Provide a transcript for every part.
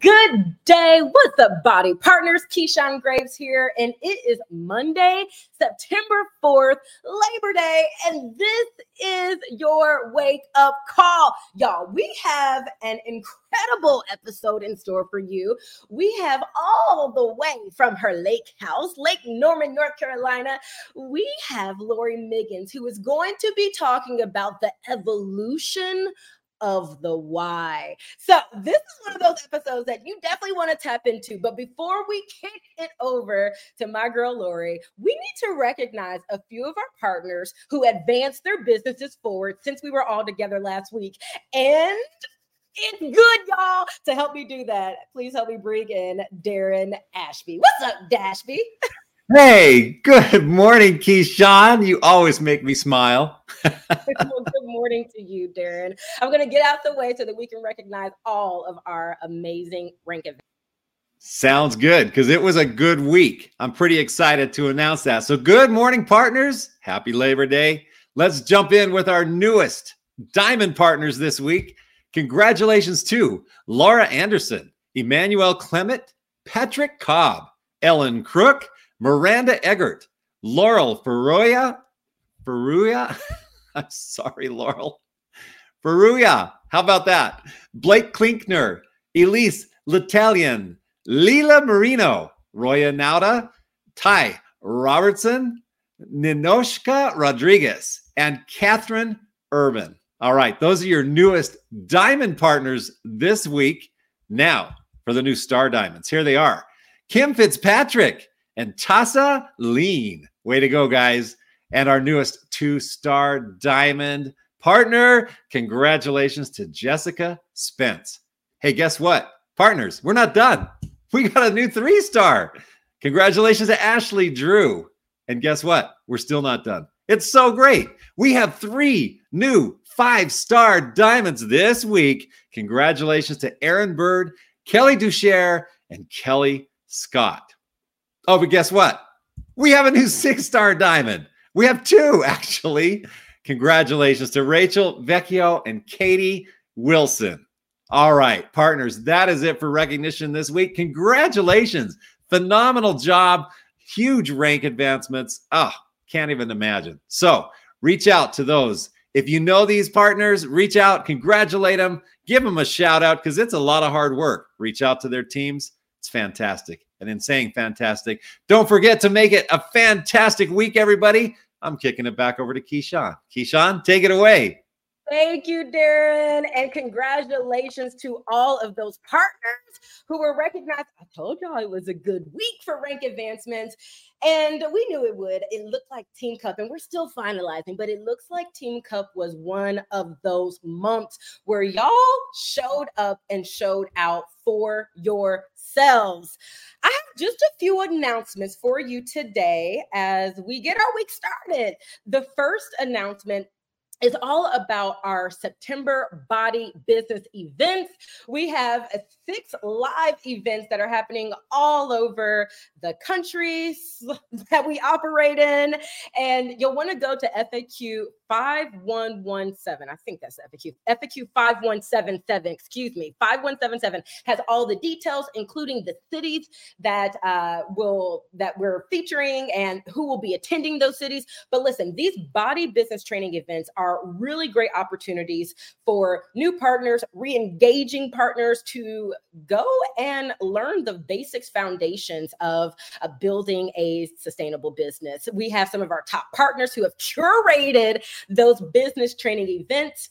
Good day. What's up, BODi partners? Keyshawn Graves here, and it is Monday, September 4th, Labor Day, and this is your wake up call. Y'all, we have an incredible episode in store for you. We have all the way from her lake house, Lake Norman, North Carolina. We have Lori Miggins, who is going to be talking about the evolution of the why. So, this is one of those episodes that you definitely want to tap into. But before we kick it over to my girl Lori, we need to recognize a few of our partners who advanced their businesses forward since we were all together last week. And it's good, y'all. To help me do that, please help me bring in Darren Ashby. What's up, Dashby? Hey, good morning, Keyshawn. You always make me smile. well, good morning to you, Darren. I'm going to get out the way so that we can recognize all of our amazing rank events. Sounds good because it was a good week. I'm pretty excited to announce that. So, good morning, partners. Happy Labor Day. Let's jump in with our newest diamond partners this week. Congratulations to Laura Anderson, Emmanuel Clement, Patrick Cobb, Ellen Crook, Miranda Eggert, Laurel Ferroya, Ferruya. I'm sorry, Laurel. Ferruya. How about that? Blake Klinkner, Elise L'Italian, Lila Marino, Roya Nauda, Ty Robertson, Ninoshka Rodriguez, and Catherine Urban. All right, those are your newest diamond partners this week. Now for the new star diamonds. Here they are Kim Fitzpatrick, and Tassa Lean. Way to go, guys. And our newest two star diamond partner. Congratulations to Jessica Spence. Hey, guess what? Partners, we're not done. We got a new three star. Congratulations to Ashley Drew. And guess what? We're still not done. It's so great. We have three new five star diamonds this week. Congratulations to Aaron Bird, Kelly Ducher, and Kelly Scott. Oh, but guess what? We have a new six star diamond. We have two, actually. Congratulations to Rachel Vecchio and Katie Wilson. All right, partners, that is it for recognition this week. Congratulations. Phenomenal job. Huge rank advancements. Oh, can't even imagine. So reach out to those. If you know these partners, reach out, congratulate them, give them a shout out because it's a lot of hard work. Reach out to their teams. It's fantastic. And in saying fantastic, don't forget to make it a fantastic week, everybody. I'm kicking it back over to Keyshawn. Keyshawn, take it away. Thank you, Darren. And congratulations to all of those partners who were recognized. I told y'all it was a good week for rank advancements. And we knew it would. It looked like Team Cup, and we're still finalizing, but it looks like Team Cup was one of those months where y'all showed up and showed out for yourselves. I have just a few announcements for you today as we get our week started. The first announcement is all about our September BODi business events. We have six live events that are happening all over the countries that we operate in. And you'll want to go to FAQ 5117. I think that's FAQ. FAQ 5177, excuse me. 5177 has all the details, including the cities that uh, will that we're featuring and who will be attending those cities. But listen, these BODi business training events are really great opportunities for new partners, re-engaging partners to go and learn the basics foundations of uh, building a sustainable business. We have some of our top partners who have curated those business training events.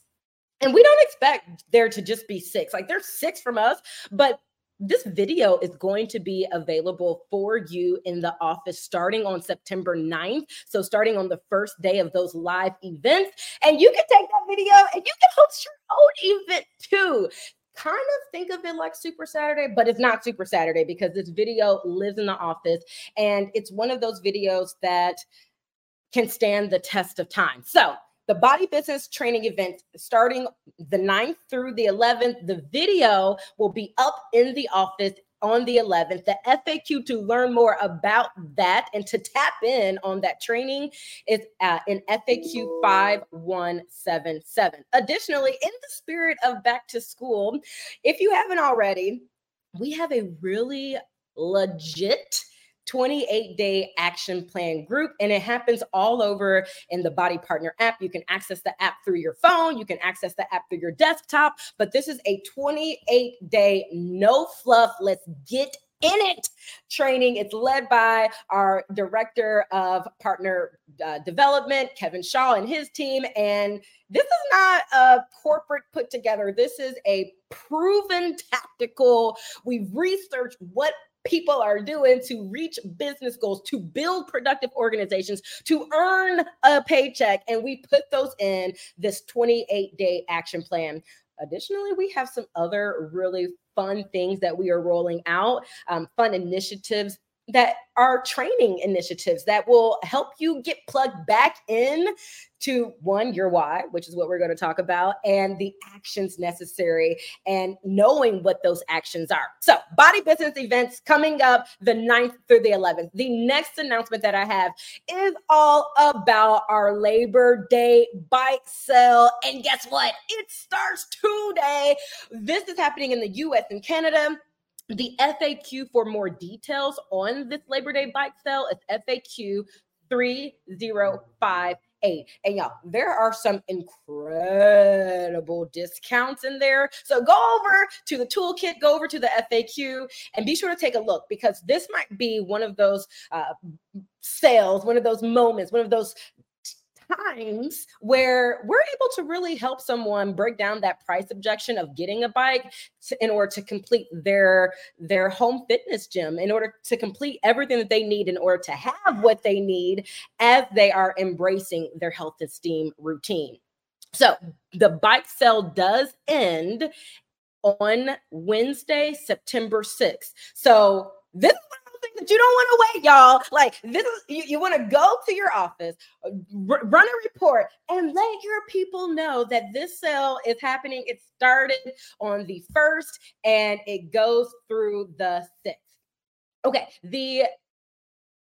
And we don't expect there to just be six. Like there's six from us, but this video is going to be available for you in the office starting on September 9th. So, starting on the first day of those live events. And you can take that video and you can host your own event too kind of think of it like Super Saturday, but it's not Super Saturday because this video lives in the office and it's one of those videos that can stand the test of time. So, the BODi business training event starting the 9th through the 11th. The video will be up in the office on the 11th. The FAQ to learn more about that and to tap in on that training is uh, in FAQ 5177. Additionally, in the spirit of back to school, if you haven't already, we have a really legit 28 day action plan group, and it happens all over in the BODi Partner app. You can access the app through your phone, you can access the app through your desktop, but this is a 28 day no fluff. Let's get in it training. It's led by our director of partner uh, development, Kevin Shaw, and his team. And this is not a corporate put together, this is a proven tactical. We've researched what people are doing to reach business goals, to build productive organizations, to earn a paycheck. And we put those in this 28 day action plan. Additionally, we have some other really fun things that we are rolling out, um, fun initiatives that are training initiatives that will help you get plugged back in to one your why which is what we're going to talk about and the actions necessary and knowing what those actions are. So BODi business events coming up the 9th through the 11th the next announcement that i have is all about our labor day bike sale and guess what? It starts today. This is happening in the us and canada the FAQ for more details on this Labor Day bike sale is FAQ 3058. And y'all, there are some incredible discounts in there. So go over to the toolkit, go over to the FAQ, and be sure to take a look because this might be one of those uh, sales, one of those moments, one of those times where we're able to really help someone break down that price objection of getting a bike to, in order to complete their their home fitness gym in order to complete everything that they need in order to have what they need as they are embracing their health esteem routine so the bike sale does end on Wednesday, September 6th. So this is that you don't want to wait, y'all. Like this is you, you want to go to your office, r- run a report, and let your people know that this sale is happening. It started on the first and it goes through the sixth. Okay, the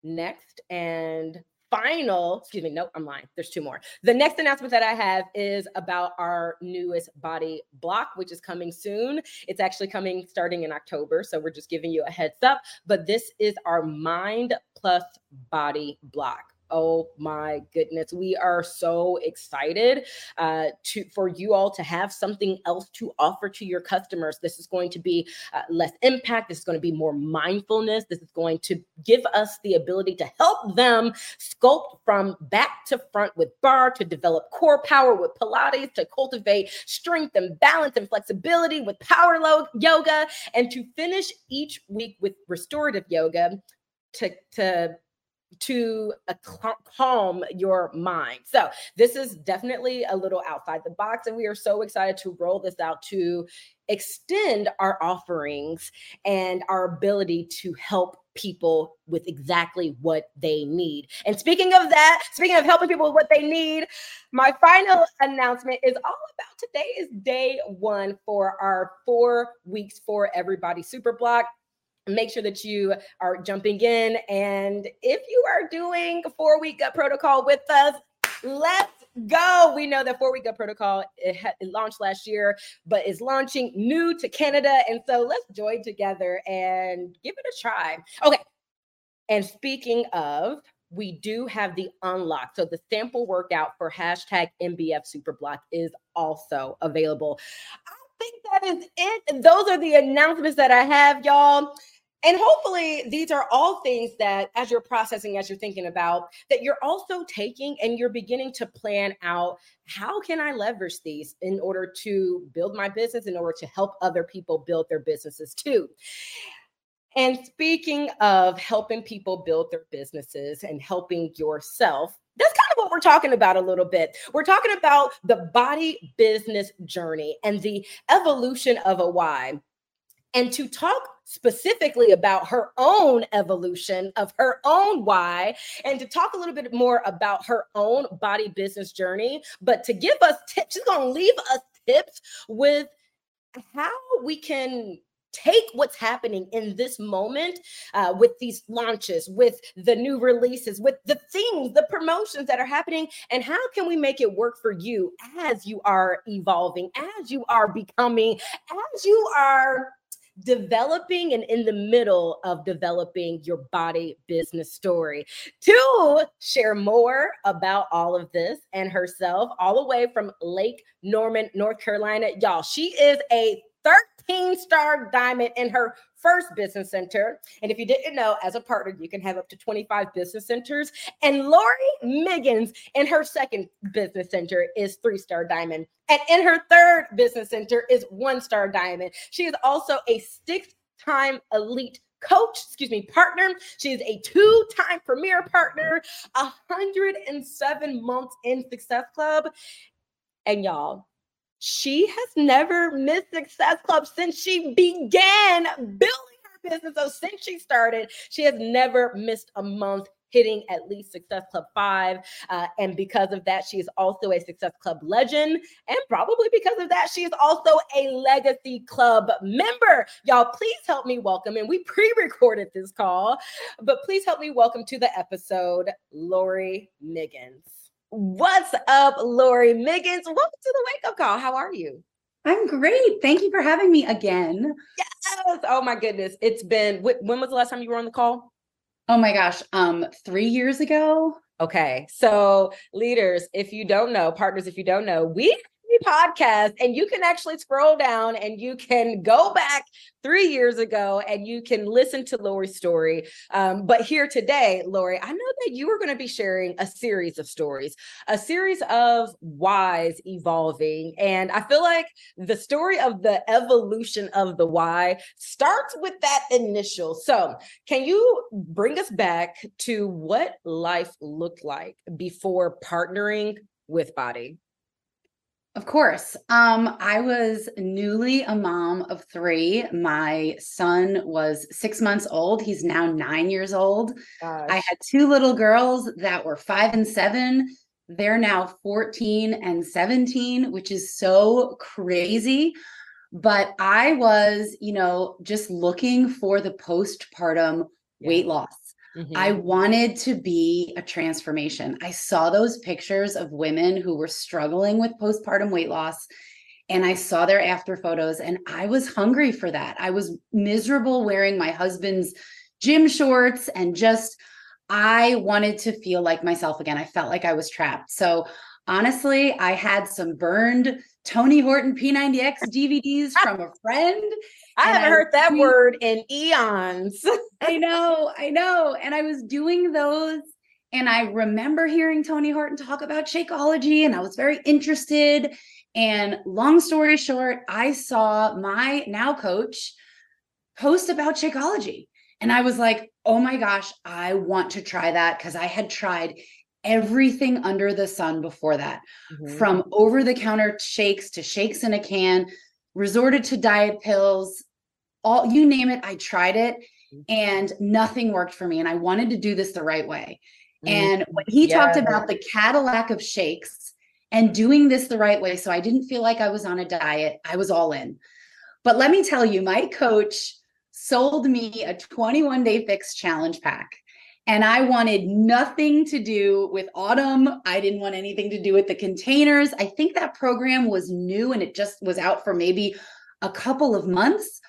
next and final, excuse me, no, I'm lying. There's two more. The next announcement that I have is about our newest BODi block, which is coming soon. It's actually coming starting in October. So we're just giving you a heads up. But this is our Mind Plus Body block. Oh my goodness, we are so excited uh, to for you all to have something else to offer to your customers. This is going to be uh, less impact. This is going to be more mindfulness. This is going to give us the ability to help them sculpt from back to front with bar to develop core power with Pilates, to cultivate strength and balance and flexibility with power yoga, and to finish each week with restorative yoga to to to uh, calm your mind. So, this is definitely a little outside the box, and we are so excited to roll this out to extend our offerings and our ability to help people with exactly what they need. And speaking of that, speaking of helping people with what they need, my final announcement is all about today is day one for our four weeks for everybody super block make sure that you are jumping in. And if you are doing four week protocol with us, let's go. We know that four week protocol it, had, it launched last year, but is launching new to Canada. And so let's join together and give it a try. Okay. And speaking of, we do have the unlock. So the sample workout for hashtag MBF Superblock is also available. I think that is it. Those are the announcements that I have, y'all. And hopefully, these are all things that, as you're processing, as you're thinking about, that you're also taking and you're beginning to plan out how can I leverage these in order to build my business, in order to help other people build their businesses too. And speaking of helping people build their businesses and helping yourself, that's kind of what we're talking about a little bit. We're talking about the BODi business journey and the evolution of a why. And to talk specifically about her own evolution of her own why and to talk a little bit more about her own BODi business journey, but to give us tips, she's going to leave us tips with how we can take what's happening in this moment uh, with these launches, with the new releases, with the things, the promotions that are happening, and how can we make it work for you as you are evolving, as you are becoming, as you are developing and in the middle of developing your BODi business story. To share more about all of this and herself, all the way from Lake Norman, North Carolina. Y'all, she is a 13 star diamond in her first business center. And if you didn't know, as a partner, you can have up to 25 business centers. And Lori Miggins in her second business center is three star diamond. And in her third business center is one star diamond. She is also a six time elite coach, excuse me, partner. She is a two time premier partner, 107 months in Success Club. And y'all, she has never missed Success Club since she began building her business. So since she started, she has never missed a month hitting at least Success Club 5. Uh, and because of that, she is also a Success Club legend. And probably because of that, she is also a Legacy Club member. Y'all, please help me welcome, and we pre recorded this call, but please help me welcome to the episode, Lori Miggins. What's up, Lori Miggins? Welcome to the wake up call. How are you? I'm great. Thank you for having me again. Yes. Oh my goodness. It's been when was the last time you were on the call? Oh my gosh. Um, three years ago. Okay. So leaders, if you don't know, partners, if you don't know, we podcast and you can actually scroll down and you can go back three years ago and you can listen to Lori's story. Um, but here today, Lori, I know that you are going to be sharing a series of stories, a series of whys evolving. And I feel like the story of the evolution of the why starts with that initial. So, can you bring us back to what life looked like before partnering with BODi? Of course. Um, I was newly a mom of three. My son was six months old. He's now nine years old. Gosh. I had two little girls that were five and seven. They're now 14 and 17, which is so crazy. But I was, you know, just looking for the postpartum yeah. weight loss. Mm-hmm. I wanted to be a transformation. I saw those pictures of women who were struggling with postpartum weight loss and I saw their after photos and I was hungry for that. I was miserable wearing my husband's gym shorts and just I wanted to feel like myself again. I felt like I was trapped. So honestly, I had some burned Tony Horton P90X DVDs from a friend. I haven't I heard that word in eons. I know, I know. And I was doing those. And I remember hearing Tony Horton talk about Shakeology, and I was very interested. And long story short, I saw my now coach post about Shakeology. And I was like, oh my gosh, I want to try that because I had tried everything under the sun before that mm-hmm. from over the counter shakes to shakes in a can resorted to diet pills all you name it i tried it. And nothing worked for me and i wanted to do this the right way mm-hmm. and when he yeah. talked about the cadillac of shakes and doing this the right way so i didn't feel like i was on a diet i was all in but let me tell you my coach sold me a 21 day fix challenge pack and I wanted nothing to do with autumn. I didn't want anything to do with the containers. I think that program was new and it just was out for maybe a couple of months.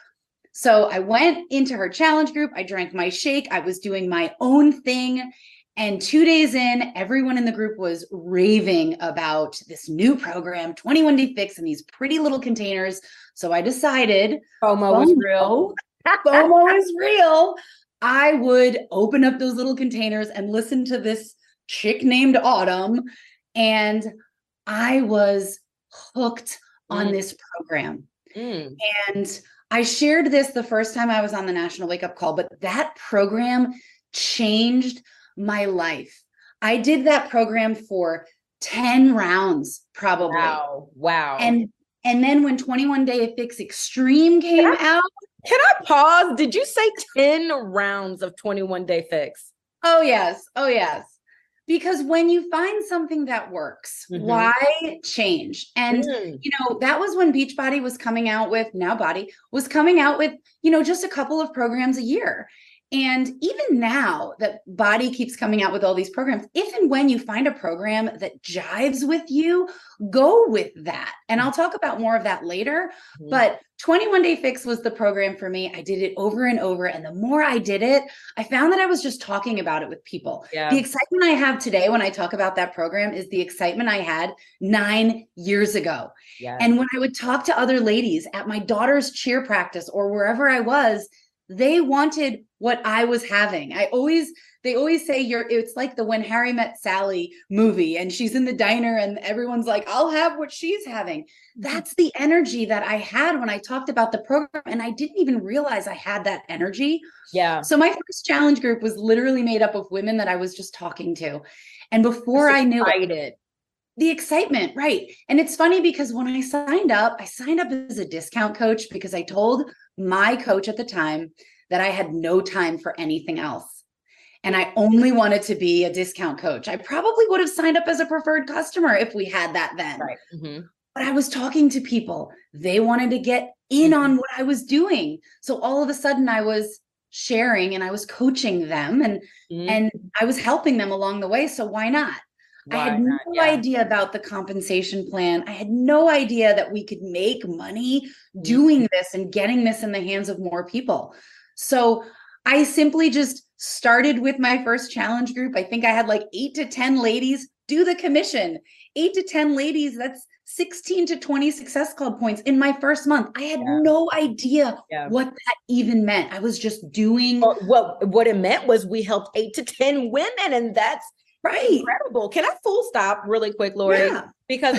So I went into her challenge group. I drank my shake. I was doing my own thing. And two days in, everyone in the group was raving about this new program, 21 Day Fix, and these pretty little containers. So I decided FOMO, FOMO was real. FOMO is real. I would open up those little containers and listen to this chick named Autumn. And I was hooked on mm. this program. Mm. And I shared this the first time I was on the National Wake Up Call, but that program changed my life. I did that program for 10 rounds probably. Wow. Wow. And and then when 21 Day Fix Extreme came out, can I pause? Did you say 10 rounds of 21 day fix? Oh, yes. Oh, yes. Because when you find something that works, mm-hmm. why change? And, mm. you know, that was when Beachbody was coming out with, now BODi was coming out with, you know, just a couple of programs a year. And even now that BODi keeps coming out with all these programs, if and when you find a program that jives with you, go with that. And I'll talk about more of that later. Mm-hmm. But 21 Day Fix was the program for me. I did it over and over. And the more I did it, I found that I was just talking about it with people. Yeah. The excitement I have today when I talk about that program is the excitement I had nine years ago. And when I would talk to other ladies at my daughter's cheer practice or wherever I was, they wanted what I was having. I always they always say you're it's like the when Harry met Sally movie and she's in the diner and everyone's like I'll have what she's having. Mm-hmm. That's the energy that I had when I talked about the program and I didn't even realize I had that energy. Yeah. So my first challenge group was literally made up of women that I was just talking to. And before I knew it, the excitement, right. And it's funny because when I signed up, I signed up as a discount coach because I told my coach at the time that I had no time for anything else. And I only wanted to be a discount coach. I probably would have signed up as a preferred customer if we had that then. Right. Mm-hmm. But I was talking to people. They wanted to get in mm-hmm. on what I was doing. So all of a sudden I was sharing and I was coaching them and mm-hmm. and I was helping them along the way. So why not? Why I had not? no yeah. idea about the compensation plan. I had no idea that we could make money mm-hmm. doing this and getting this in the hands of more people. So I simply just started with my first challenge group. I think I had like eight to 10 ladies do the commission. Eight to 10 ladies, that's 16 to 20 success club points in my first month. I had yeah. no idea yeah. what that even meant. I was just doing well, what what it meant was we helped 8 to 10 women and that's right incredible. Can I full stop really quick, Lori? Yeah. Because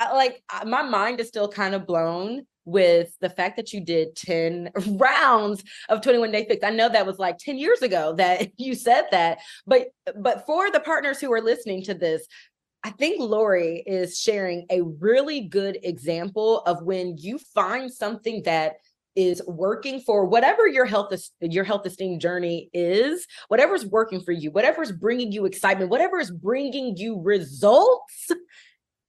I like my mind is still kind of blown with the fact that you did 10 rounds of 21 day fix. I know that was like 10 years ago that you said that, but but for the partners who are listening to this, I think Lori is sharing a really good example of when you find something that is working for whatever your health is your health esteem journey is whatever's working for you whatever's bringing you excitement whatever is bringing you results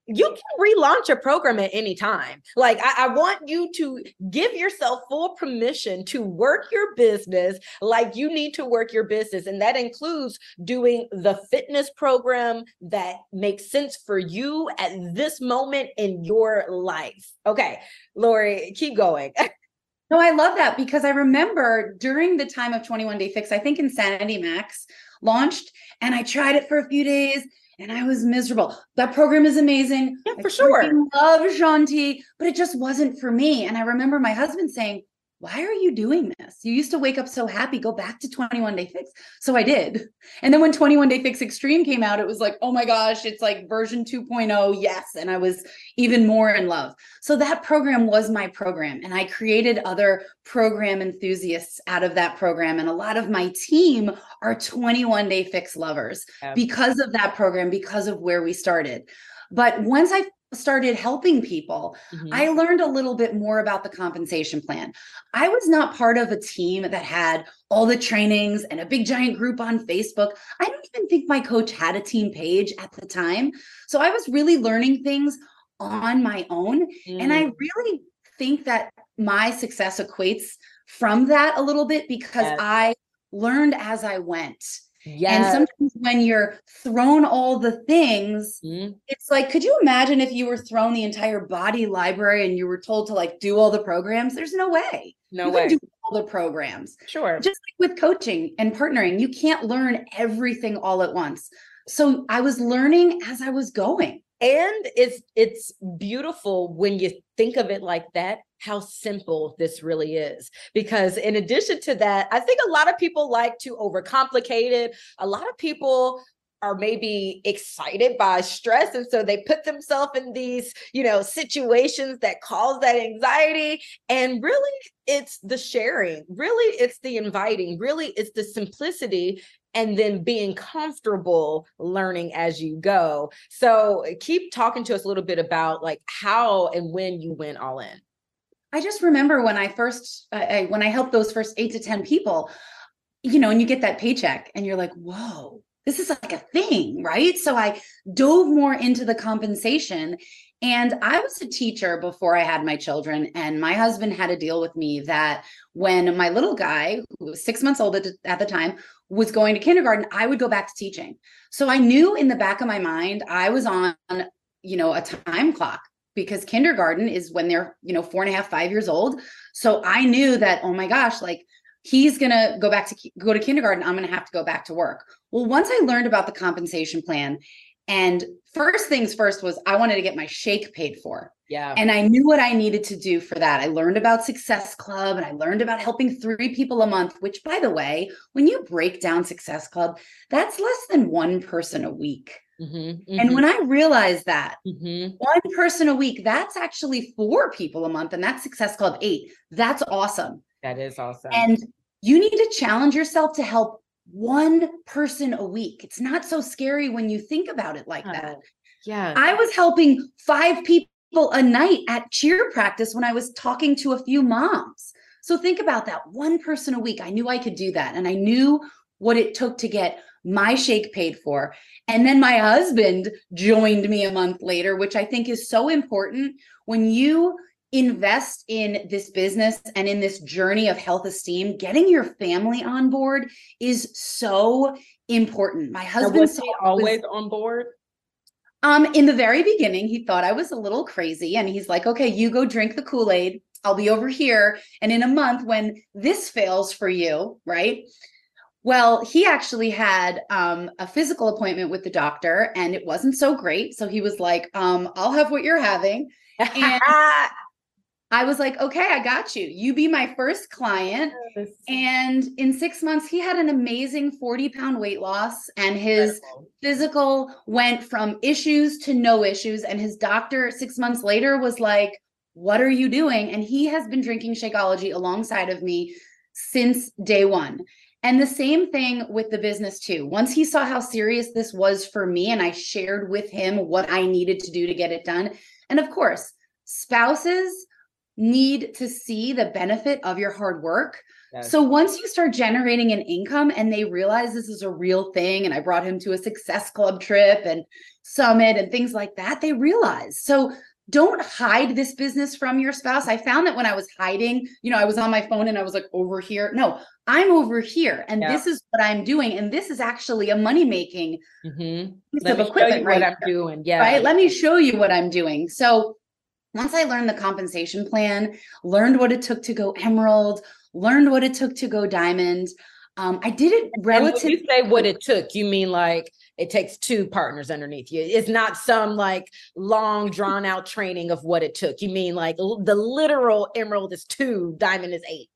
you can relaunch a program at any time. Like, I, I, want you to give yourself full permission to work your business like you need to work your business. And that includes doing the fitness program that makes sense for you at this moment in your life. Okay, Lori, keep going. no, I love that because I remember during the time of 21 Day Fix, I think Insanity Max launched and I tried it for a few days and I was miserable. That program is amazing. Yeah, for I sure. I love Shaun T, but it just wasn't for me. And I remember my husband saying, why are you doing this? You used to wake up so happy. Go back to 21 Day Fix. So I did. And then when 21 Day Fix Extreme came out, it was like, oh my gosh, it's like version 2.0. Yes. And I was even more in love. So that program was my program. And I created other program enthusiasts out of that program. And a lot of my team are 21 Day Fix lovers because of that program, because of where we started. But once I started helping people, mm-hmm. I learned a little bit more about the compensation plan. I was not part of a team that had all the trainings and a big giant group on Facebook. I don't even think my coach had a team page at the time. So I was really learning things on my own. Mm. And I mm. really think that my success equates from that a little bit because yes. I learned as I went. Yeah. And sometimes when you're thrown all the things, mm-hmm. it's like, could you imagine if you were thrown the entire BODi library and you were told to like do all the programs? There's no way. No you way. do all the programs. Sure. Just like with coaching and partnering, you can't learn everything all at once. So I was learning as I was going and it's it's beautiful when you think of it like that how simple this really is. Because in addition to that i think a lot of people like to overcomplicate it. A lot of people are maybe excited by stress and so they put themselves in these you know situations that cause that anxiety. And really it's the sharing. Really it's the inviting. Really it's the simplicity and then being comfortable learning as you go. So eh, keep talking to us a little bit about like how and when you went all in. I just remember when I first I, when I helped those first 8 to 10 people, you know, and you get that paycheck and you're like, "Whoa, this is like a thing, right?" So I dove more into the compensation And I was a teacher before I had my children, and my husband had a deal with me that when my little guy, who was six months old at the time, was going to kindergarten, I would go back to teaching. So I knew in the back of my mind, I was on, you know, a time clock because kindergarten is when they're, you know, four and a half, five years old. So I knew that, oh my gosh, like he's going to go back to go to kindergarten. I'm going to have to go back to work. Well, once I learned about the compensation plan, and first things first was I wanted to get my shake paid for. Yeah. And I knew what I needed to do for that. I learned about Success Club and I learned about helping three people a month, which, by the way, when you break down Success Club, that's less than one person a week. Mm-hmm, mm-hmm. And when I realized that mm-hmm. one person a week, that's actually four people a month, and that's Success Club eight. That's awesome. That is awesome. And you need to challenge yourself to help one person a week. It's not so scary when you think about it like that. Yeah. I was helping five people a night at cheer practice when I was talking to a few moms. So think about that one person a week. I knew I could do that. And I knew what it took to get my shake paid for. And then my husband joined me a month later, which I think is so important. When you invest in this business and in this journey of health esteem, getting your family on board is so important. My husband was always was, on board. Um, in the very beginning, he thought I was a little crazy, and he's like, "Okay, you go drink the Kool Aid. I'll be over here." And in a month, when this fails for you, right? Well, he actually had um, a physical appointment with the doctor, and it wasn't so great. So he was like, um, "I'll have what you're having." And I was like, okay, I got you. You be my first client. Yes. And in six months, he had an amazing 40 pound weight loss, and his Incredible. physical went from issues to no issues. And his doctor, six months later, was like, What are you doing? And he has been drinking Shakeology alongside of me since day one. And the same thing with the business, too. Once he saw how serious this was for me, and I shared with him what I needed to do to get it done. And of course, spouses need to see the benefit of your hard work. Yes. So once you start generating an income and they realize this is a real thing, and I brought him to a success club trip and summit and things like that, they realize. So don't hide this business from your spouse. I found that when I was hiding, you know, I was on my phone and I was like over here. No, I'm over here, and yeah. this is what I'm doing, and this is actually a money making mm-hmm. piece Let of equipment. right I'm doing, yeah. Right. Let me show you what I'm doing. So once I learned the compensation plan, learned what it took to go emerald, learned what it took to go diamond. Um, I did it relatively. you say what it took, you mean like it takes two partners underneath you. It's not some like long drawn out training of what it took. You mean like the literal emerald is two, diamond is eight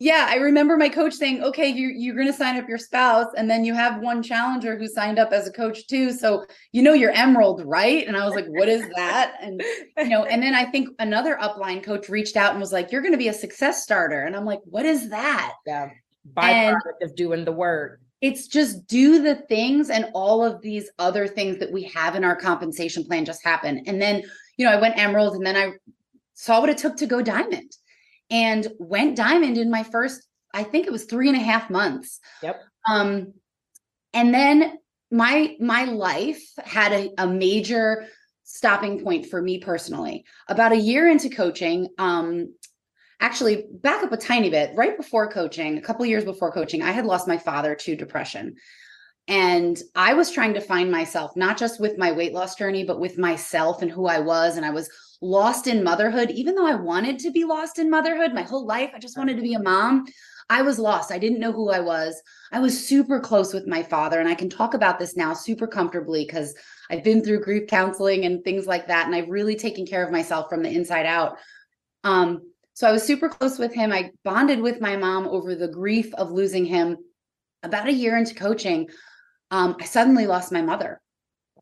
yeah, I remember my coach saying, "Okay, you you're going to sign up your spouse, and then you have one challenger who signed up as a coach too. So you know you're emerald, right?" And I was like, "What is that?" And you know, and then I think another upline coach reached out and was like, "You're going to be a success starter," and I'm like, "What is that?" Yeah, byproduct of doing the work. It's just do the things, and all of these other things that we have in our compensation plan just happen. And then you know, I went emerald, and then I saw what it took to go diamond and went diamond in my first, I think it was three and a half months. Yep. Um, and then my my life had a, a major stopping point for me personally. About a year into coaching, um, actually back up a tiny bit, right before coaching, a couple years before coaching, I had lost my father to depression. And I was trying to find myself, not just with my weight loss journey, but with myself and who I was. And I was lost in motherhood, even though I wanted to be lost in motherhood my whole life. I just wanted to be a mom. I was lost. I didn't know who I was. I was super close with my father. And I can talk about this now super comfortably because I've been through grief counseling and things like that. And I've really taken care of myself from the inside out. Um, so I was super close with him. I bonded with my mom over the grief of losing him. About a year into coaching, um, I suddenly lost my mother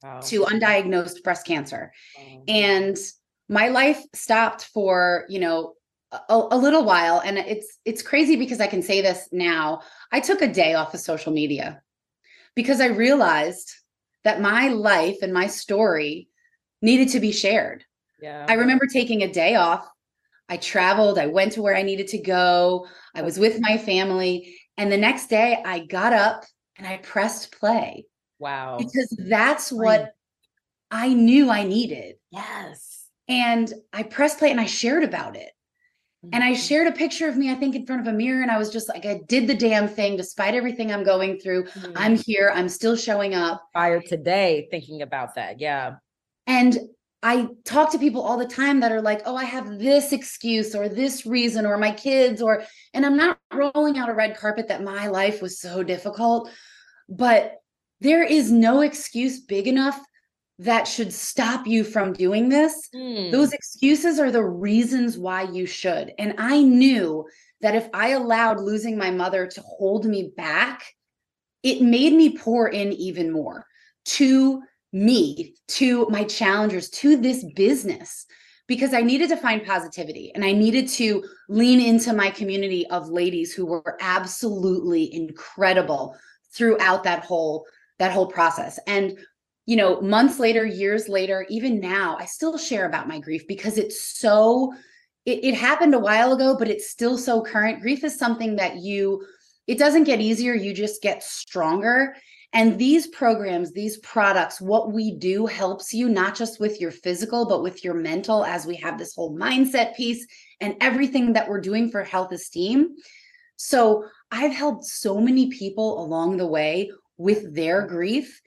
wow. to undiagnosed breast cancer. Wow. And my life stopped for you know a, a, little while and it's it's crazy because i can say this now i took a day off of social media because i realized that my life and my story needed to be shared yeah i remember taking a day off i traveled i went to where i needed to go i was with my family and the next day i got up and i pressed play wow because that's what i knew i needed yes And I pressed play and I shared about it. And I mm-hmm. shared a picture of me, I think, in front of a mirror. And I was just like, I did the damn thing despite everything I'm going through. Mm-hmm. I'm here. I'm still showing up. Fire today, thinking about that. Yeah. And I talk to people all the time that are like, oh, I have this excuse or this reason or my kids, or, and I'm not rolling out a red carpet that my life was so difficult. But there is no excuse big enough that should stop you from doing this. Mm. Those excuses are the reasons why you should. And I knew that if I allowed losing my mother to hold me back, it made me pour in even more to me, to my challengers, to this business, because I needed to find positivity and I needed to lean into my community of ladies who were absolutely incredible throughout that whole that whole process. And you know, months later, years later, even now, I still share about my grief because it's so, it, it, happened a while ago, but it's still so current. Grief is something that you, it doesn't get easier, you just get stronger. And these programs, these products, what we do helps you not just with your physical, but with your mental, as we have this whole mindset piece and everything that we're doing for health esteem. So I've helped so many people along the way with their grief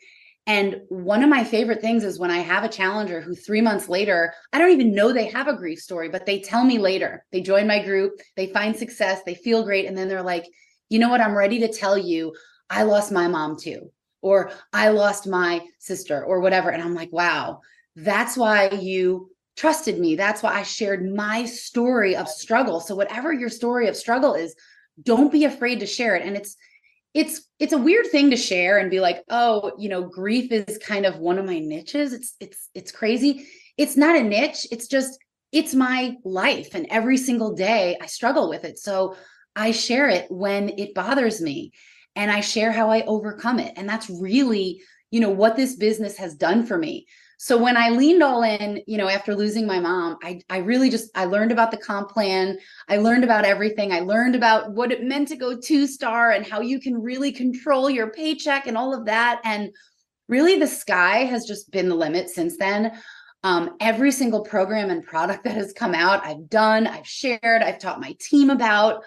and one of my favorite things is when I have a challenger who three months later, I don't even know they have a grief story, but they tell me later. They join my group, they find success, they feel great. And then they're like, you know what? I'm ready to tell you, I lost my mom too, or I lost my sister, or whatever. And I'm like, wow, that's why you trusted me. That's why I shared my story of struggle. So, whatever your story of struggle is, don't be afraid to share it. And it's, it's it's a weird thing to share and be like oh you know grief is kind of one of my niches it's it's it's crazy it's not a niche it's just it's my life and every single day i struggle with it so i share it when it bothers me and i share how i overcome it and that's really you know what this business has done for me so when I leaned all in, you know, after losing my mom, I I really just I learned about the comp plan. I learned about everything. I learned about what it meant to go two star and how you can really control your paycheck and all of that. And really the sky has just been the limit since then. Um, every single program and product that has come out, I've done, I've shared, I've taught my team about,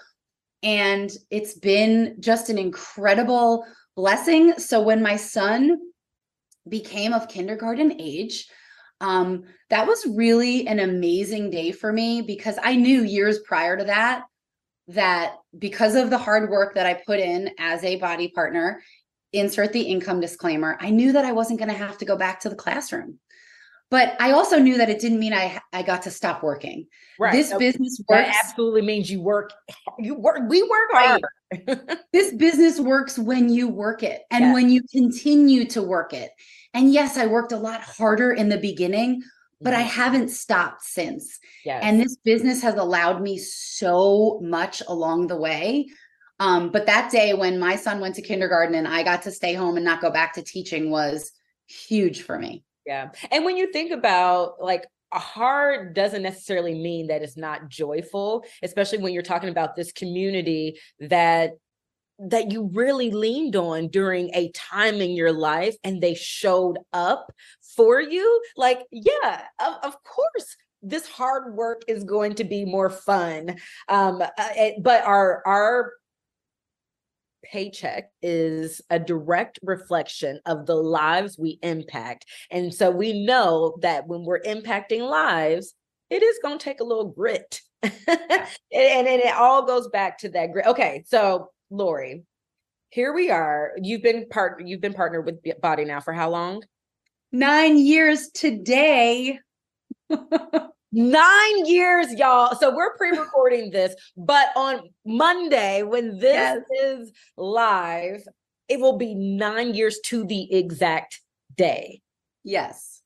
and it's been just an incredible blessing. So when my son became of kindergarten age. Um, that was really an amazing day for me because I knew years prior to that that because of the hard work that I put in as a BODi partner, insert the income disclaimer, I knew that I wasn't going to have to go back to the classroom. But I also knew that it didn't mean I I got to stop working. Right. This okay. business works. That absolutely means you work. You work. We work hard. this business works when you work it and when you continue to work it. And yes, I worked a lot harder in the beginning, but I mm-hmm. haven't stopped since. Yes. And this business has allowed me so much along the way. Um, but that day when my son went to kindergarten and I got to stay home and not go back to teaching was huge for me. Yeah. And when you think about like hard doesn't necessarily mean that it's not joyful, especially when you're talking about this community that that you really leaned on during a time in your life and they showed up for you like yeah of, of course this hard work is going to be more fun um uh, it, but our our paycheck is a direct reflection of the lives we impact and so we know that when we're impacting lives it is going to take a little grit and, and, it all goes back to that grit okay so Lori, here we are. You've been part you've been partnered with BODi now for how long? 9 years today. Nine years, y'all. So we're pre-recording this, but on Monday, when this yes. is live, it will be nine years to the exact day. Yes.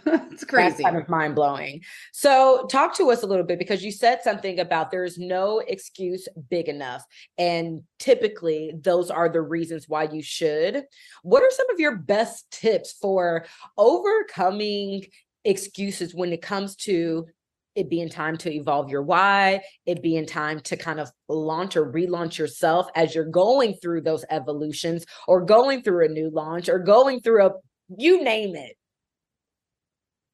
it's crazy. That's kind of mind blowing. So, talk to us a little bit because you said something about there's no excuse big enough. And typically, those are the reasons why you should. What are some of your best tips for overcoming excuses when it comes to it being time to evolve your why, it being time to kind of launch or relaunch yourself as you're going through those evolutions or going through a new launch or going through a you name it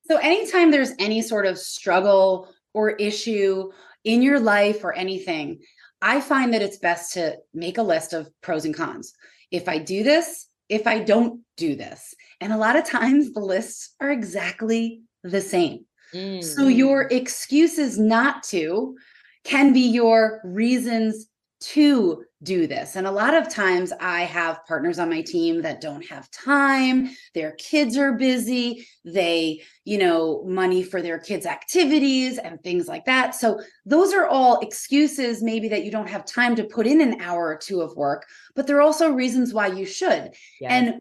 So, anytime there's any sort of struggle or issue in your life or anything, I find that it's best to make a list of pros and cons. If I do this, if I don't do this. And a lot of times the lists are exactly the same. Mm. So, your excuses not to can be your reasons to do this. And a lot of times I have partners on my team that don't have time, their kids are busy, they, you know, money for their kids' activities and things like that. So those are all excuses maybe that you don't have time to put in an hour or two of work, but there are also reasons why you should. Yes. And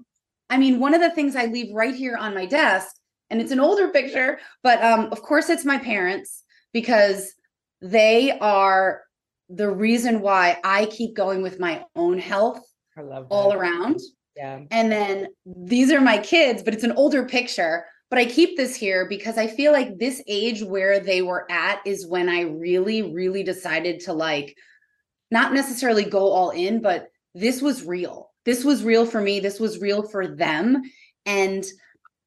I mean, one of the things I leave right here on my desk, and it's an older picture, but um, of course it's my parents because they are the reason why I keep going with my own health all around. Yeah. And then these are my kids, but it's an older picture. But I keep this here because I feel like this age where they were at is when I really, really decided to like not necessarily go all in, but this was real. This was real for me. This was real for them. And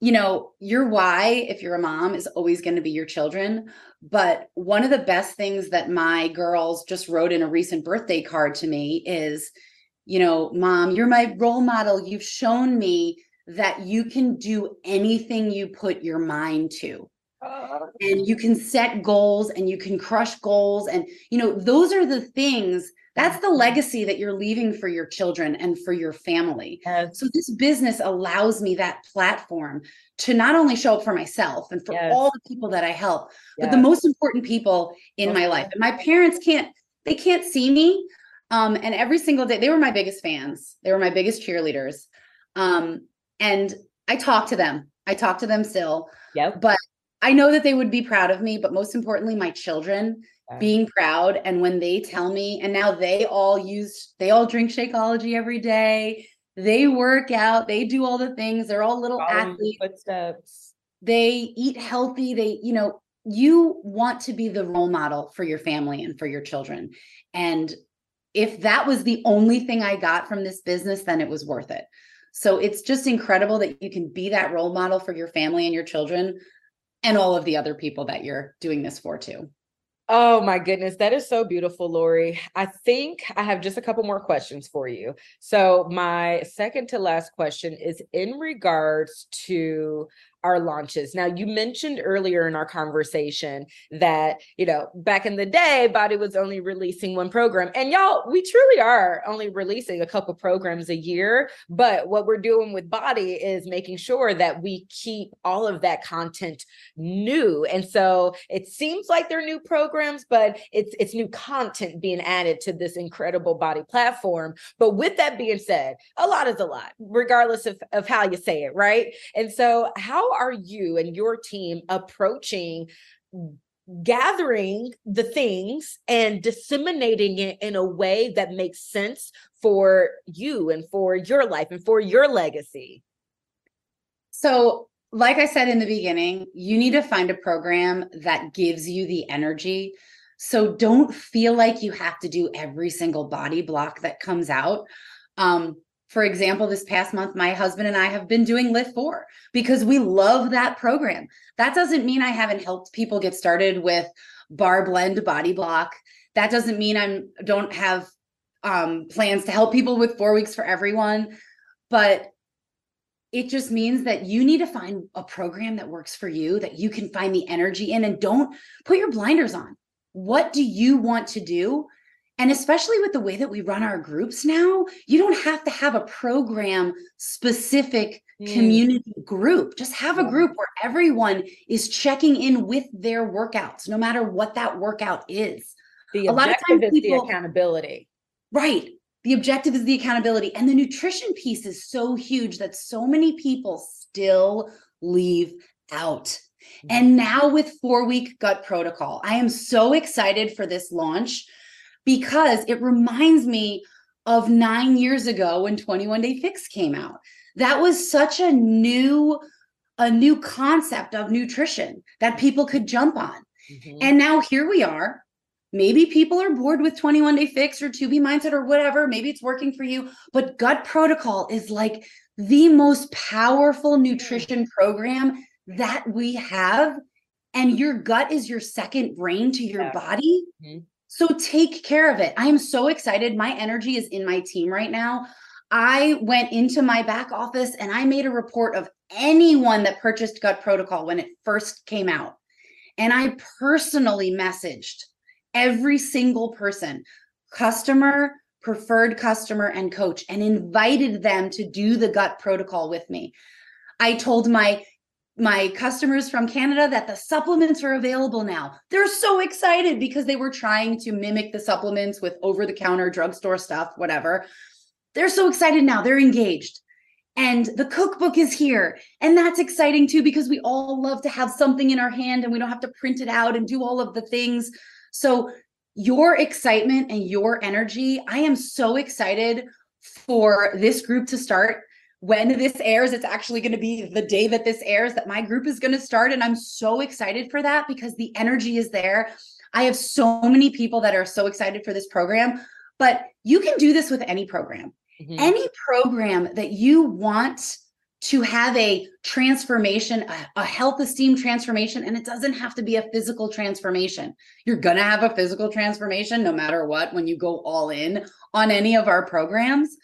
you know, your why, if you're a mom, is always going to be your children. But one of the best things that my girls just wrote in a recent birthday card to me is, you know, mom, you're my role model. You've shown me that you can do anything you put your mind to. And you can set goals and you can crush goals. And, you know, those are the things that's the legacy that you're leaving for your children and for your family. Yes. So this business allows me that platform to not only show up for myself and for yes. all the people that I help, yes. but the most important people in okay. my life. And my parents can't they can't see me um, and every single day they were my biggest fans. They were my biggest cheerleaders. Um, and I talk to them. I talk to them still. Yep. But I know that they would be proud of me, but most importantly, my children being proud. And when they tell me, and now they all use, they all drink Shakeology every day. They work out, they do all the things. They're all little Following athletes. Footsteps. They eat healthy. They, you know, you want to be the role model for your family and for your children. And if that was the only thing I got from this business, then it was worth it. So it's just incredible that you can be that role model for your family and your children and all of the other people that you're doing this for too. Oh my goodness, that is so beautiful, Lori. I think I have just a couple more questions for you. So, my second to last question is in regards to our launches. Now, you mentioned earlier in our conversation that, you know, back in the day, BODi was only releasing one program. And y'all, we truly are only releasing a couple programs a year. But what we're doing with BODi is making sure that we keep all of that content new. And so it seems like they're new programs, but it's it's new content being added to this incredible BODi platform. But with that being said, a lot is a lot, regardless of, of how you say it, right? And so how are you and your team approaching gathering the things and disseminating it in a way that makes sense for you and for your life and for your legacy? So, like I said in the beginning, you need to find a program that gives you the energy. So, don't feel like you have to do every single BODi Block that comes out. Um, for example, this past month, my husband and I have been doing Lift 4 because we love that program. That doesn't mean I haven't helped people get started with Barre Blend BODi Block. That doesn't mean I'm don't have um, plans to help people with four weeks for everyone. But it just means that you need to find a program that works for you, that you can find the energy in, and don't put your blinders on. What do you want to do? And especially with the way that we run our groups now, you don't have to have a program specific mm. community group. Just have a group where everyone is checking in with their workouts, no matter what that workout is. The a lot of times is people, the accountability. Right. The objective is the accountability. And the nutrition piece is so huge that so many people still leave out. Mm. And now with four week gut protocol, I am so excited for this launch because it reminds me of nine years ago when 21 Day Fix came out. That was such a new, a new concept of nutrition that people could jump on. Mm-hmm. And now here we are. Maybe people are bored with 21 Day Fix or 2B Mindset or whatever. Maybe it's working for you, but Gut Protocol is like the most powerful nutrition program that we have and your gut is your second brain to your Yeah. body. Mhm. So take care of it. I am so excited. My energy is in my team right now. I went into my back office and I made a report of anyone that purchased Gut Protocol when it first came out. And I personally messaged every single person, customer, preferred customer, and coach, and invited them to do the Gut Protocol with me. I told my my customers from Canada that the supplements are available now. They're so excited because they were trying to mimic the supplements with over the counter drugstore stuff, whatever. They're so excited now. They're engaged. And the cookbook is here. And that's exciting too because we all love to have something in our hand and we don't have to print it out and do all of the things. So, your excitement and your energy, I am so excited for this group to start when this airs, it's actually going to be the day that this airs that my group is going to start. And I'm so excited for that because the energy is there. I have so many people that are so excited for this program, but you can do this with any program. Mhm. Any program that you want to have a transformation, a, a health esteem transformation, and it doesn't have to be a physical transformation. You're going to have a physical transformation no matter what when you go all in on any of our programs.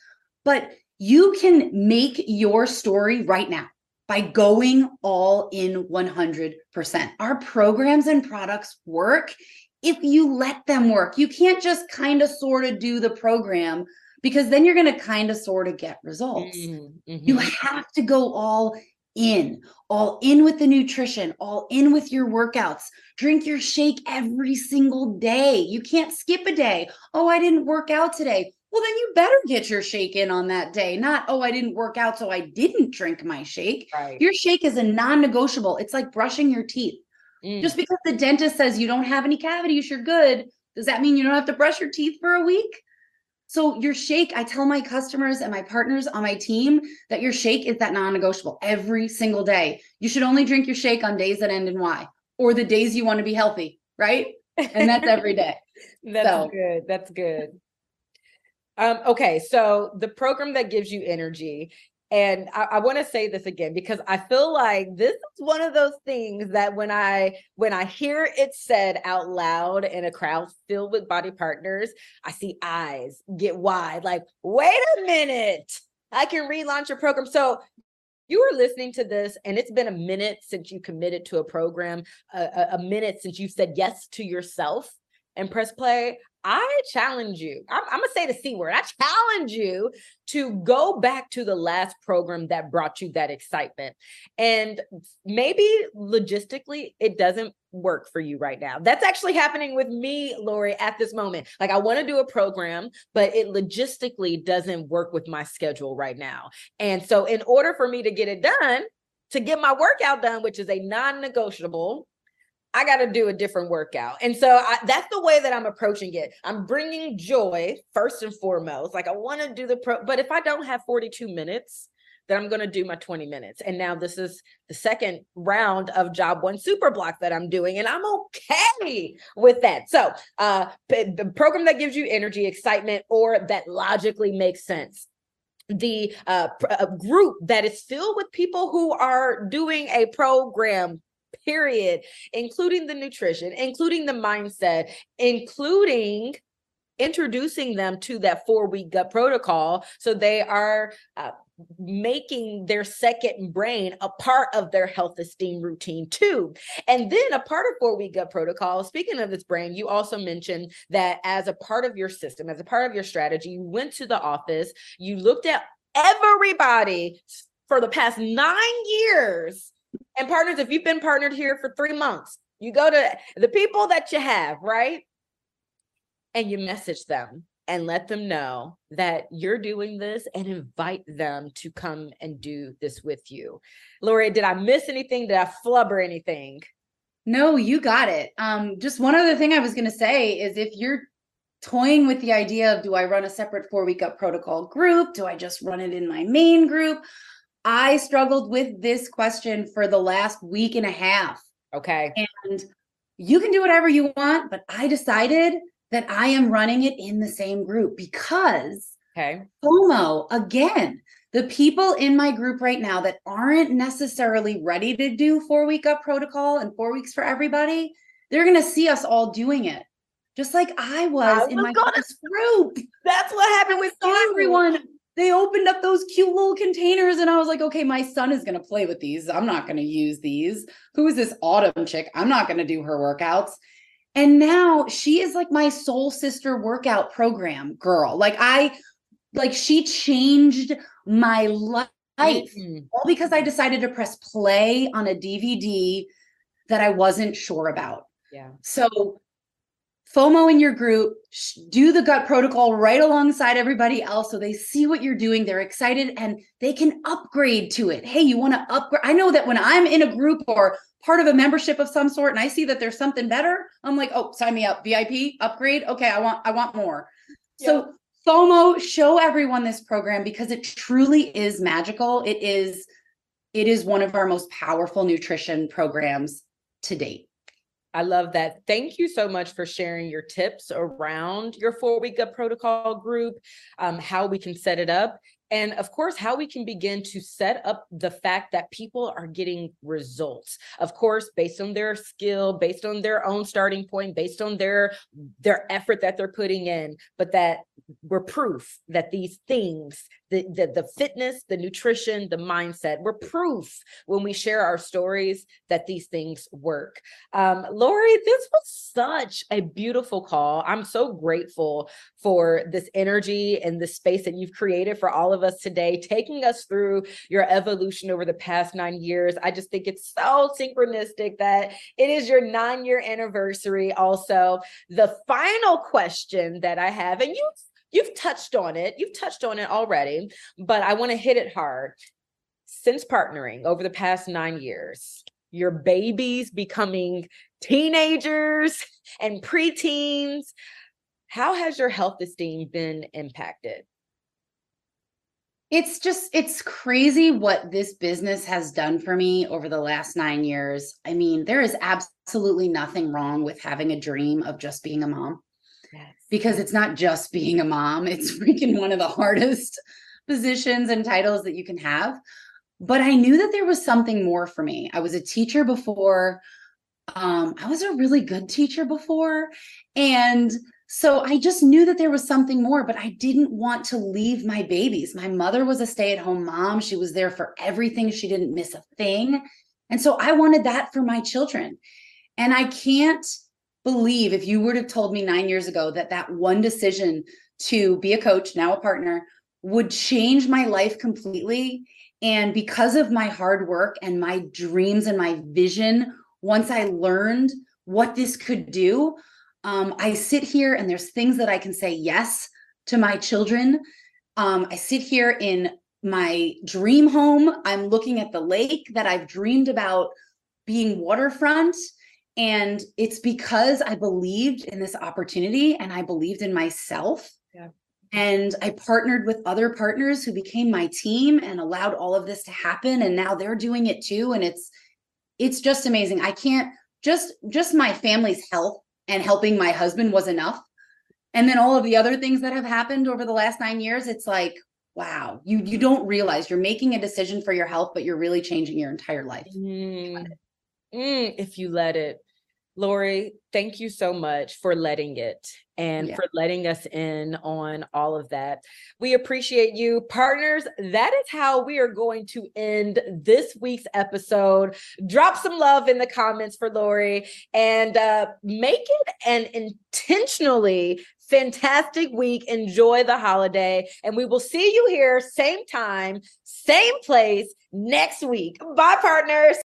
But you can make your story right now by going all in 100%. Our programs and products work if you let them work. You can't just kind of sort of do the program because then you're going to kind of sort of get results. Mhm, You mhm. have to go all in, all in with the nutrition, all in with your workouts. Drink your shake every single day. You can't skip a day. Oh, I didn't work out today. Well, then you better get your shake in on that day. Not, oh, I didn't work out, so I didn't drink my shake. Right. Your shake is a non negotiable. It's like brushing your teeth. Mm. Just because the dentist says you don't have any cavities, you're good. Does that mean you don't have to brush your teeth for a week? So your shake, I tell my customers and my partners on my team that your shake is that non-negotiable every single day. You should only drink your shake on days that end in Y or the days you want to be healthy, right? And that's every day. That's So- good. That's good. Um, okay, so the program that gives you energy, and I, I want to say this again because I feel like this is one of those things that when I when I hear it said out loud in a crowd filled with BODi partners, I see eyes get wide, like, wait a minute, I can relaunch your program. So you are listening to this and it's been a minute since you committed to a program, a, a- minute since you said yes to yourself and press play, I challenge you. I'm, I'm gonna say the C word. I challenge you to go back to the last program that brought you that excitement. And maybe logistically, it doesn't work for you right now. That's actually happening with me, Lori, at this moment. Like, I want to do a program, but it logistically doesn't work with my schedule right now. And so, in order for me to get it done, to get my workout done, which is a non negotiable, I got to do a different workout. And so I, that's the way that I'm approaching it. I'm bringing joy first and foremost. Like I want to do the pro, but if I don't have 42 minutes, then I'm going to do my 20 minutes. And now this is the second round of job one super block that I'm doing, and I'm okay with that. So, uh, the program that gives you energy, excitement, or that logically makes sense the uh, pr- a group that is filled with people who are doing a program period including the nutrition including the mindset including introducing them to that four week gut protocol so they are uh, making their second brain a part of their health esteem routine too. And then a part of four week gut protocol speaking of this brain you also mentioned that as a part of your system as a part of your strategy you went to the office you looked at everybody for the past nine years and partners, if you've been partnered here for three months, you go to the people that you have, right? And you message them and let them know that you're doing this and invite them to come and do this with you. Lori, did I miss anything? Did I flubber anything? No, you got it. Um, just one other thing I was going to say is if you're toying with the idea of do I run a separate four week gut protocol group? Do I just run it in my main group? I struggled with this question for the last week and a half. Okay. And you can do whatever you want, but I decided that I am running it in the same group because Okay. FOMO, again, the people in my group right now that aren't necessarily ready to do four week gut protocol and four weeks for everybody, they're going to see us all doing it. Just like I was, I in my gonna- group. That's what happened with everyone they opened up those cute little containers and i was like okay my son is going to play with these. I'm not going to use these. Who is this Autumn chick? I'm not going to do her workouts. And now she is like my soul sister workout program girl. Like i like she changed my life Mm. all because i decided to press play on a dvd that i wasn't sure about. Yeah. so FOMO in your group, do the gut protocol right alongside everybody else so they see what you're doing. They're excited and they can upgrade to it. Hey, you want to upgrade? I know that when I'm in a group or part of a membership of some sort and I see that there's something better, I'm like, oh, sign me up. VIP, upgrade. Okay, I want, I want more. So FOMO, show everyone this program because it truly is magical. It is, it is one of our most powerful nutrition programs to date. I love that. Thank you so much for sharing your tips around your four week gut protocol group, um, how we can set it up, and of course, how we can begin to set up the fact that people are getting results. Of course, based on their skill, based on their own starting point, based on their their effort that they're putting in, but that we're proof that these things, the, the the fitness, the nutrition, the mindset, we're proof when we share our stories that these things work. Um, Lori, this was such a beautiful call. I'm so grateful for this energy and the space that you've created for all of us today, taking us through your evolution over the past nine years. I just think it's so synchronistic that it is your nine year anniversary. Also, the final question that I have, and you you've touched on it, you've touched on it already, but I want to hit it hard. Since partnering over the past nine years, your babies becoming teenagers and preteens, how has your health esteem been impacted? It's just, it's crazy what this business has done for me over the last nine years. I mean, there is absolutely nothing wrong with having a dream of just being a mom. Because it's not just being a mom, it's freaking one of the hardest positions and titles that you can have. But I knew that there was something more for me. I was a teacher before. Um, I was a really good teacher before. And so I just knew that there was something more, but I didn't want to leave my babies. My mother was a stay at home mom. She was there for everything, she didn't miss a thing. And so I wanted that for my children. And I can't believe if you would have told me nine years ago that that one decision to be a coach, now a partner, would change my life completely. And because of my hard work and my dreams and my vision, once I learned what this could do, um, I sit here and there's things that I can say yes to my children. Um, I sit here in my dream home. I'm looking at the lake that I've dreamed about being waterfront. And it's because I believed in this opportunity and I believed in myself. Yeah. And I partnered with other partners who became my team and allowed all of this to happen. And now they're doing it too. And it's it's just amazing. I can't just just my family's health and helping my husband was enough. And then all of the other things that have happened over the last nine years, it's like, wow, you you don't realize you're making a decision for your health, but you're really changing your entire life. Mm, mm, if you let it. Lori, thank you so much for letting it and Yeah. for letting us in on all of that. We appreciate you. Partners, that is how we are going to end this week's episode. Drop some love in the comments for Lori and uh, make it an intentionally fantastic week. Enjoy the holiday. And we will see you here, same time, same place next week. Bye, partners.